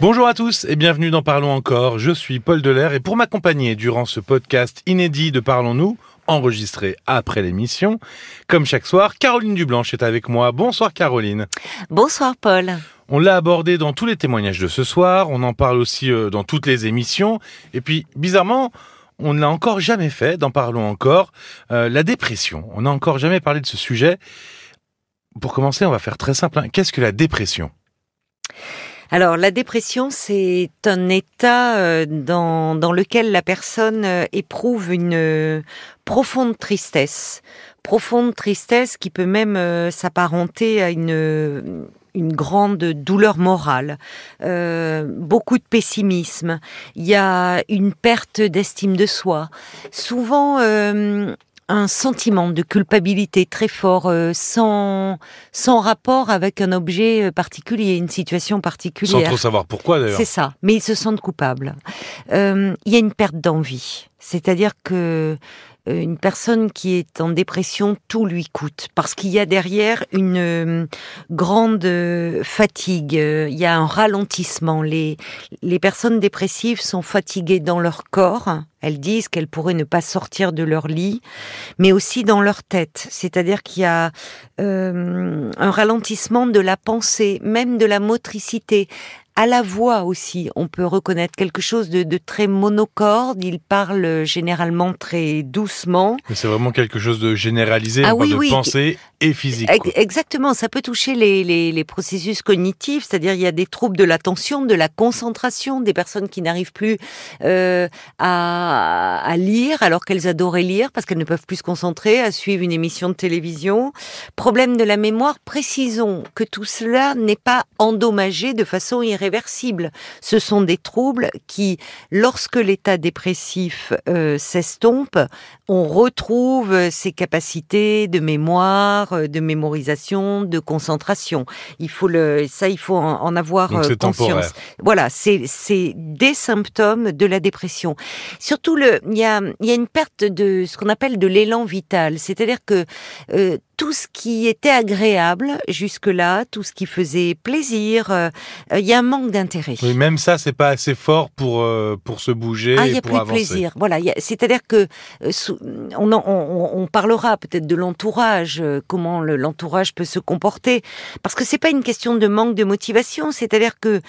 Bonjour à tous et bienvenue dans Parlons encore. Je suis Paul Delair et pour m'accompagner durant ce podcast inédit de Parlons-nous, enregistré après l'émission, comme chaque soir, Caroline Dublanche est avec moi. Bonsoir Caroline. Bonsoir Paul. On l'a abordé dans tous les témoignages de ce soir, on en parle aussi euh, dans toutes les émissions et puis bizarrement, on ne l'a encore jamais fait, dans Parlons encore, euh, la dépression. On n'a encore jamais parlé de ce sujet. Pour commencer, on va faire très simple. hein. Qu'est-ce que la dépression? Alors la dépression, c'est un état euh, dans, dans lequel la personne euh, éprouve une euh, profonde tristesse. Profonde tristesse qui peut même s'apparenter à une une grande douleur morale, beaucoup de pessimisme, il y a une perte d'estime de soi, souvent un sentiment de culpabilité très fort, euh, sans, sans rapport avec un objet euh, particulier, une situation Sans particulière. trop savoir pourquoi d'ailleurs. C'est ça, mais ils se sentent coupables. Euh, Il y a une perte d'envie, c'est-à-dire que une personne qui est en dépression, tout lui coûte, parce qu'il y a derrière une euh, grande euh, fatigue, euh, il y a un ralentissement. Les, les personnes dépressives sont fatiguées dans leur corps, elles disent qu'elles pourraient ne pas sortir de leur lit, mais aussi dans leur tête, c'est-à-dire qu'il y a euh, un ralentissement de la pensée, même de la motricité. À la voix aussi, on peut reconnaître quelque chose de, de très monocorde. Il parle euh, généralement très doucement. C'est vraiment quelque chose de généralisé, Ah on parle oui, de pensée et physique. Quoi. Exactement, ça peut toucher les, les, les processus cognitifs, c'est-à-dire il y a des troubles de l'attention, de la concentration, des personnes qui n'arrivent plus euh, à, à lire alors qu'elles adoraient lire parce qu'elles ne peuvent plus se concentrer, à suivre une émission de télévision. Problème de la mémoire, précisons que tout cela n'est pas endommagé de façon irréversible. Ce sont des troubles qui, lorsque l'état dépressif euh, s'estompe, on retrouve ses capacités de mémoire, euh, de mémorisation, de concentration. Il faut le, ça, il faut en, en avoir Donc euh, conscience. temporaire. Voilà, c'est c'est des symptômes de la dépression. Surtout le, il y a y a une perte de ce qu'on appelle de l'élan vital, c'est-à-dire que euh, tout ce qui était agréable jusque-là, tout ce qui faisait plaisir, euh, euh, il y a un manque d'intérêt. Oui, même ça, c'est pas assez fort pour euh, pour se bouger Ah, il n'y a plus de plaisir. Voilà, y c'est-à-dire que euh, on, en- on, on parlera peut-être de l'entourage, euh, comment le- l'entourage peut se comporter, parce que c'est pas une question de manque de motivation. C'est-à-dire que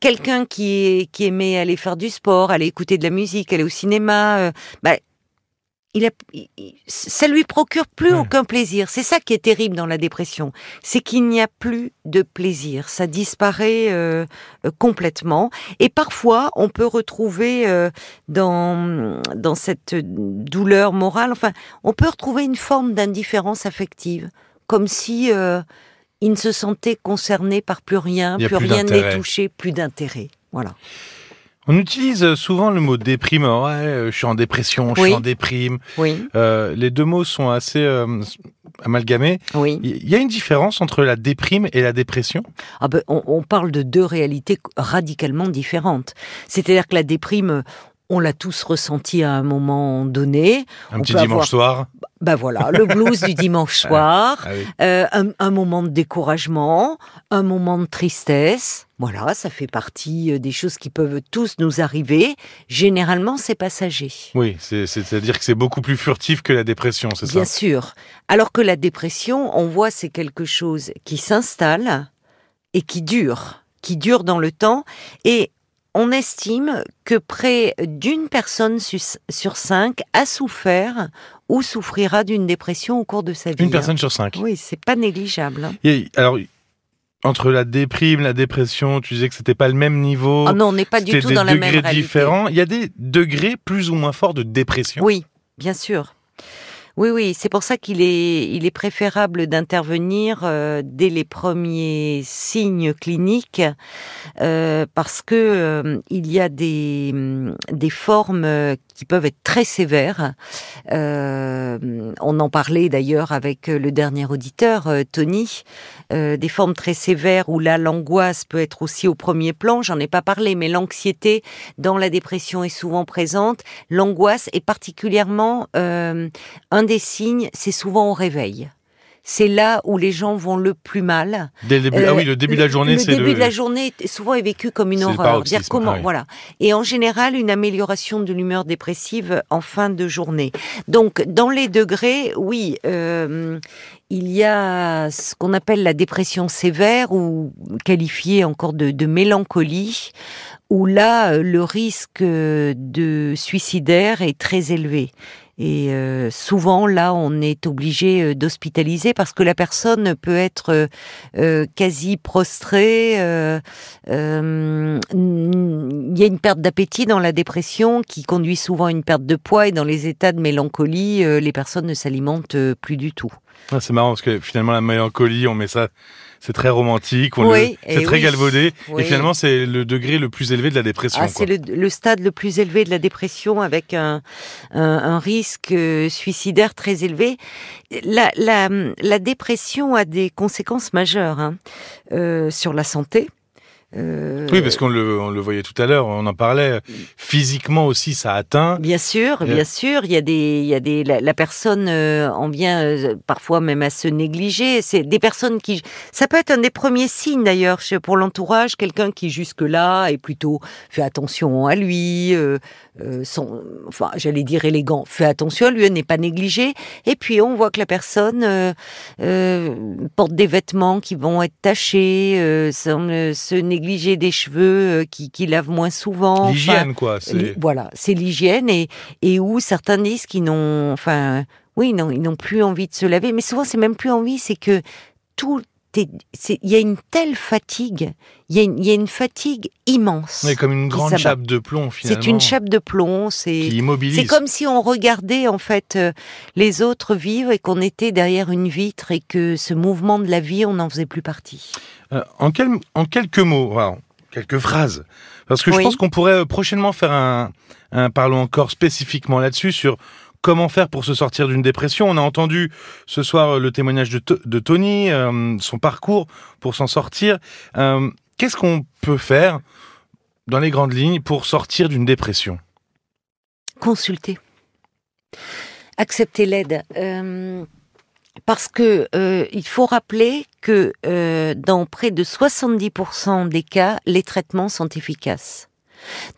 quelqu'un qui est, qui aimait aller faire du sport, aller écouter de la musique, aller au cinéma, bah, il a, il- ça lui procure plus Ouais. aucun plaisir. C'est ça qui est terrible dans la dépression, c'est qu'il n'y a plus de plaisir. Ça disparaît euh, euh, complètement. Et parfois, on peut retrouver euh, dans dans cette douleur morale, enfin, on peut retrouver une forme d'indifférence affective, comme si euh, il ne se sentait concerné par plus rien, plus, plus rien n'est touché, plus d'intérêt. Voilà. On utilise souvent le mot déprime. Ouais, euh, je suis en dépression, je Oui. suis en déprime. Oui, Euh, les deux mots sont assez euh, amalgamés. oui. Il y a une différence entre la déprime et la dépression? Ah ben, on, on parle de deux réalités radicalement différentes. C'est-à-dire que la déprime, on l'a tous ressenti à un moment donné. Un On petit peut dimanche soir? Ben voilà, le blues du dimanche soir, Ah oui. euh, un, un moment de découragement, un moment de tristesse. Voilà, ça fait partie euh, des choses qui peuvent tous nous arriver. Généralement, c'est passager. Oui, c'est- c'est-à-dire que c'est beaucoup plus furtif que la dépression, c'est ça? Bien sûr. Alors que la dépression, on voit, c'est quelque chose qui s'installe et qui dure, qui dure dans le temps. Et on estime que près d'une personne sur cinq a souffert ou souffrira d'une dépression au cours de sa vie. Une personne sur cinq. Oui, c'est pas négligeable. hein. Et alors, entre la déprime, la dépression, tu disais que c'était pas le même niveau. Ah non, on n'est pas du tout des dans la même réalité. différents. Il y a des degrés plus ou moins forts de dépression. Oui, bien sûr. Oui, oui, c'est pour ça qu'il est, il est préférable d'intervenir euh, dès les premiers signes cliniques, euh, parce que euh, il y a des, des formes qui peuvent être très sévères. Euh, on en parlait d'ailleurs avec le dernier auditeur, euh, Tony, euh, des formes très sévères où là l'angoisse peut être aussi au premier plan. J'en ai pas parlé, mais l'anxiété dans la dépression est souvent présente. L'angoisse est particulièrement euh, un des signes, c'est souvent au réveil. C'est là où les gens vont le plus mal. Dès le début, ah oui, le début de la journée, c'est le début de la journée souvent est vécu comme une horreur. Dire comment, ah voilà. Et en général, une amélioration de l'humeur dépressive en fin de journée. Donc, dans les degrés, oui, euh, il y a ce qu'on appelle la dépression sévère ou qualifiée encore de, de mélancolie, où là, le risque de suicidaire est très élevé. Et euh, souvent, là, on est obligé euh, d'hospitaliser parce que la personne peut être euh, quasi prostrée. Il y a une perte d'appétit dans la dépression qui conduit souvent à une perte de poids et dans les états de mélancolie, les personnes ne s'alimentent plus du tout. Ah, c'est marrant parce que finalement, la mélancolie, on met ça c'est très romantique, c'est très galvaudé, et finalement c'est le degré le plus élevé de la dépression. Ah, c'est le, stade le plus élevé de la dépression avec un, risque euh, suicidaire très élevé. La, la, dépression a des conséquences majeures hein, euh, sur la santé. Euh, oui, parce qu'on le, on le voyait tout à l'heure, on en parlait. Physiquement aussi, ça atteint. Bien sûr, bien sûr. Il y a des, il y a des, la, personne euh, en vient euh, parfois même à se négliger. C'est des personnes qui, ça peut être un des premiers signes d'ailleurs pour l'entourage, quelqu'un qui jusque là est plutôt fait attention à lui, sont, enfin, j'allais dire élégant, fait attention à lui, n'est pas négligé. Et puis on voit que la personne porte des vêtements qui vont être tachés, se négliger des cheveux qui, qui lavent moins souvent. L'hygiène, quoi. Voilà, c'est l'hygiène et, et où certains disent qu'ils n'ont, enfin, oui, non, ils n'ont plus envie de se laver. Mais souvent, c'est même plus envie, c'est que tout il y a une telle fatigue, il y, a une fatigue immense. Oui, comme une grande chape de plomb finalement. C'est une chape de plomb, c'est c'est comme si on regardait en fait euh, les autres vivre et qu'on était derrière une vitre et que ce mouvement de la vie, on n'en faisait plus partie. Euh, en, en quelques mots, quelques phrases, parce que je pense qu'on pourrait euh, prochainement faire un, un parlons encore spécifiquement là-dessus sur Comment faire pour se sortir d'une dépression On a entendu ce soir le témoignage de, Tony, euh, son parcours pour s'en sortir. Euh, qu'est-ce qu'on peut faire dans les grandes lignes pour sortir d'une dépression? Consulter. Accepter l'aide. Euh, parce que il faut rappeler que dans près de 70% des cas, les traitements sont efficaces.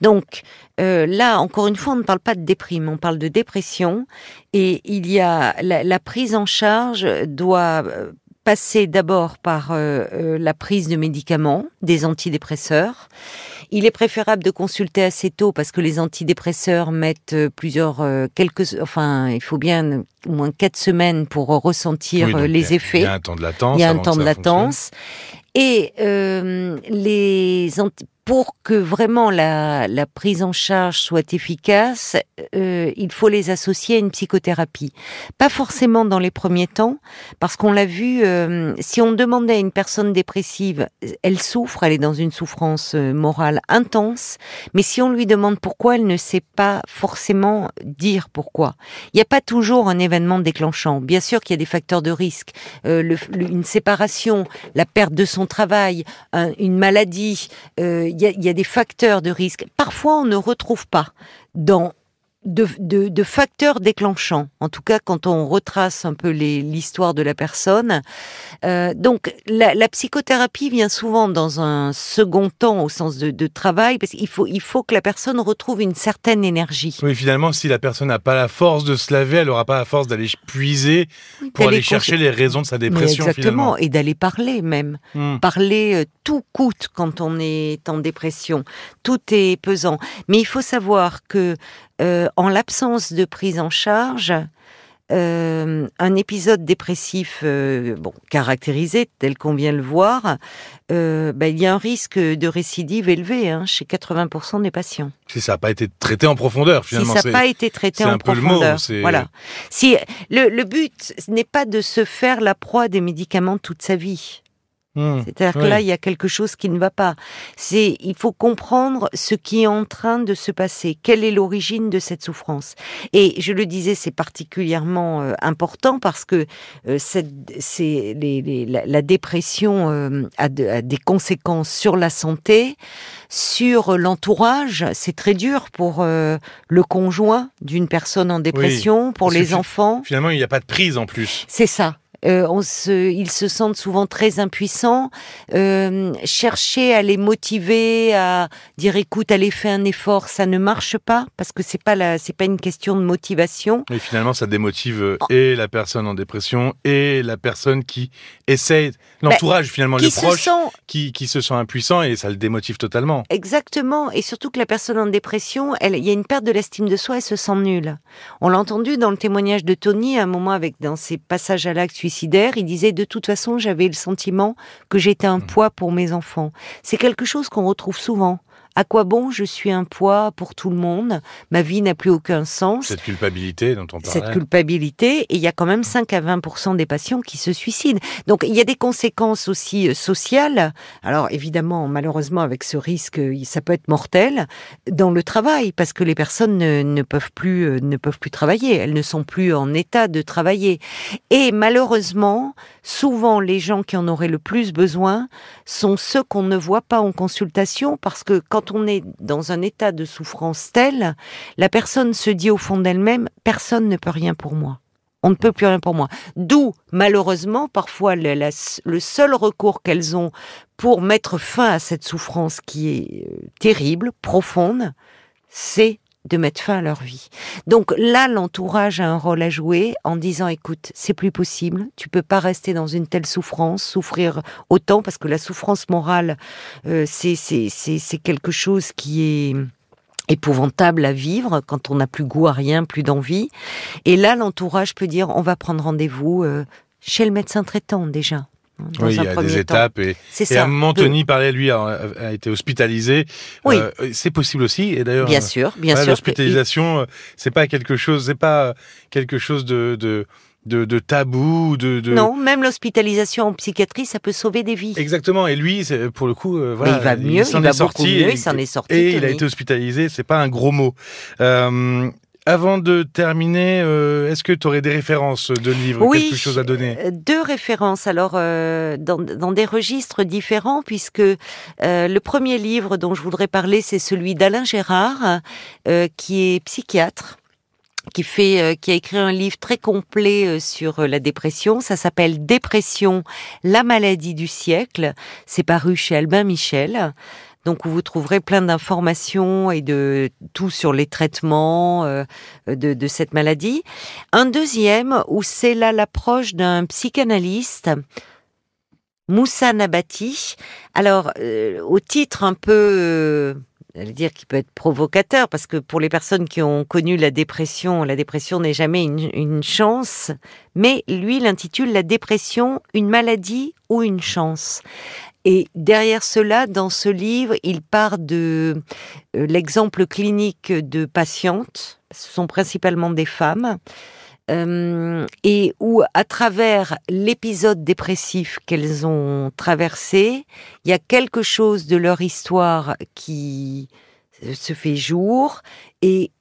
Donc euh, là, encore une fois, on ne parle pas de déprime, on parle de dépression. Et il y a la, prise en charge doit euh, passer d'abord par euh, la prise de médicaments, des antidépresseurs. Il est préférable de consulter assez tôt parce que les antidépresseurs mettent plusieurs, quelques, enfin, il faut bien au moins quatre semaines pour ressentir les effets. Il y a un temps de latence. Il y a un temps de latence. Et euh, les pour que vraiment la, la, prise en charge soit efficace, euh, il faut les associer à une psychothérapie. Pas forcément dans les premiers temps, parce qu'on l'a vu, euh, si on demandait à une personne dépressive, elle souffre, elle est dans une souffrance euh, morale intense, mais si on lui demande pourquoi, elle ne sait pas forcément dire pourquoi. Il n'y a pas toujours un événement déclenchant. Bien sûr qu'il y a des facteurs de risque, euh, une séparation, la perte de son travail, une maladie. Il y a, des facteurs de risque. Parfois, on ne retrouve pas dans de, de, facteurs déclenchants. En tout cas, quand on retrace un peu l'histoire de la personne. Euh, donc, la, psychothérapie vient souvent dans un second temps au sens de, travail, parce qu'il faut, il faut que la personne retrouve une certaine énergie. Oui, finalement, si la personne n'a pas la force de se laver, elle n'aura pas la force d'aller puiser pour aller chercher les raisons de sa dépression. exactement, et d'aller parler même. Hmm. Parler, euh, tout coûte quand on est en dépression. Tout est pesant. Mais il faut savoir que euh, en l'absence de prise en charge, euh, un épisode dépressif euh, bon, caractérisé tel qu'on vient le voir, bah, il y a un risque de récidive élevé hein, chez 80% des patients. Si ça n'a pas été traité en profondeur, finalement. Si ça n'a pas été traité en profondeur. Le mot, voilà. Si le, le but n'est pas de se faire la proie des médicaments toute sa vie. Mmh. C'est-à-dire que là, il y a quelque chose qui ne va pas. C'est, il faut comprendre ce qui est en train de se passer. Quelle est l'origine de cette souffrance? Et je le disais, c'est particulièrement euh, important parce que euh, c'est les, la, dépression euh, a, des conséquences sur la santé, sur l'entourage. C'est très dur pour le conjoint d'une personne en dépression, pour les enfants. Finalement, il n'y a pas de prise en plus. C'est ça. Euh, on se, ils se sentent souvent très impuissants. Euh, chercher à les motiver, à dire écoute, allez faire un effort, ça ne marche pas parce que c'est pas la, c'est pas une question de motivation. Et finalement, ça démotive euh, et la personne en dépression et la personne qui essaye, l'entourage finalement, qui les proches, sent qui, qui se sent impuissants et ça le démotive totalement. Exactement, et surtout que la personne en dépression, elle, il y a une perte de l'estime de soi, elle se sent nulle. On l'a entendu dans le témoignage de Tony, à un moment avec dans ses passages à l'acte il disait de toute façon j'avais le sentiment que j'étais un poids pour mes enfants. C'est quelque chose qu'on retrouve souvent. À quoi bon je suis un poids pour tout le monde? Ma vie n'a plus aucun sens. Cette culpabilité dont on parlait. cette culpabilité et il y a quand même 5 à 20% des patients qui se suicident. Donc il y a des conséquences aussi euh, sociales. Alors évidemment, malheureusement avec ce risque, euh, ça peut être mortel dans le travail parce que les personnes ne, ne peuvent plus euh, ne peuvent plus travailler, elles ne sont plus en état de travailler. Et malheureusement, souvent les gens qui en auraient le plus besoin sont ceux qu'on ne voit pas en consultation parce que quand on est dans un état de souffrance tel, la personne se dit au fond d'elle-même, personne ne peut rien pour moi. On ne peut plus rien pour moi. D'où, malheureusement, parfois le seul recours qu'elles ont pour mettre fin à cette souffrance qui est euh, terrible, profonde, c'est de mettre fin à leur vie. Donc là, l'entourage a un rôle à jouer en disant, écoute, c'est plus possible, tu peux pas rester dans une telle souffrance, souffrir autant, parce que la souffrance morale, euh, c'est c'est- quelque chose qui est épouvantable à vivre quand on n'a plus goût à rien, plus d'envie. Et là, l'entourage peut dire, on va prendre rendez-vous euh, chez le médecin traitant déjà. Dans Oui, il y a des temps. étapes et, et à ça. un moment, De- Tony parlait, lui, a, a été hospitalisé. Oui. Euh, c'est possible aussi. Et d'ailleurs, Bien euh, sûr, bien sûr. l'hospitalisation, euh, c'est pas quelque chose, c'est pas quelque chose de de de, de tabou, de, de Non, même l'hospitalisation en psychiatrie, ça peut sauver des vies. Exactement. Et lui, pour le coup, euh, voilà, Mais il va mieux, il va est sorti mieux, il s'en est sorti. Et il a été hospitalisé, c'est pas un gros mot. Euh, avant de terminer, euh, est-ce que tu aurais des références de livres, Oui, quelque chose à donner euh, Deux références, alors euh, dans, dans des registres différents, puisque euh, le premier livre dont je voudrais parler, c'est celui d'Alain Gérard, qui est psychiatre qui fait, euh, qui a écrit un livre très complet euh, sur euh, la dépression. Ça s'appelle Dépression, la maladie du siècle. C'est paru chez Albin Michel. Donc vous trouverez plein d'informations et de tout sur les traitements euh, de, cette maladie. Un deuxième où c'est là l'approche d'un psychanalyste, Moussa Nabati. Alors euh, au titre un peu euh, dire qu'il peut être provocateur parce que pour les personnes qui ont connu la dépression, la dépression n'est jamais une, une chance, mais lui l'intitule la dépression une maladie ou une chance. Et derrière cela, dans ce livre, il part de euh, l'exemple clinique de patientes, ce sont principalement des femmes, euh, et où, à travers l'épisode dépressif qu'elles ont traversé, il y a quelque chose de leur histoire qui se fait jour et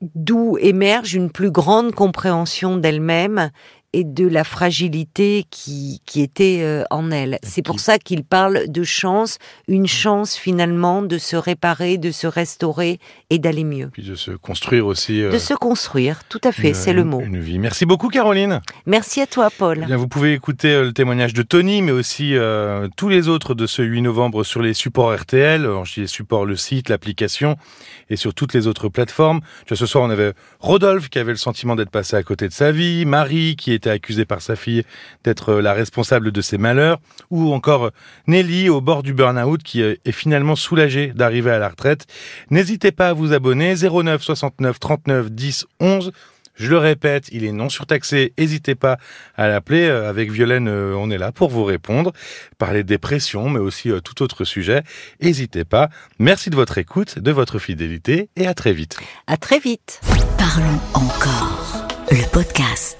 d'où émerge une plus grande compréhension d'elles-mêmes et de la fragilité qui, qui était euh, en elle. C'est pour ça qu'il parle de chance, une chance finalement de se réparer, de se restaurer et d'aller mieux. Puis de se construire aussi. euh, De se construire, tout à fait, c'est le mot. Une vie. Merci beaucoup, Caroline. Merci à toi, Paul. Eh bien, vous pouvez écouter euh, le témoignage de Tony, mais aussi euh, tous les autres de ce 8 novembre sur les supports RTL. Alors, je dis les supports, le site, l'application et sur toutes les autres plateformes. Ce soir, on avait Rodolphe qui avait le sentiment d'être passé à côté de sa vie, Marie qui était accusée par sa fille d'être euh, la responsable de ses malheurs, ou encore Nelly au bord du burn-out qui euh, est finalement soulagée d'arriver à la retraite. N'hésitez pas à vous abonner 09 69 39 10 11. Je le répète, il est non surtaxé. N'hésitez pas à l'appeler. Euh, Avec Violaine, on est là pour vous répondre. Parler de dépression, mais aussi tout autre sujet. N'hésitez pas. Merci de votre écoute, de votre fidélité et à très vite. À très vite. Parlons encore. Le podcast.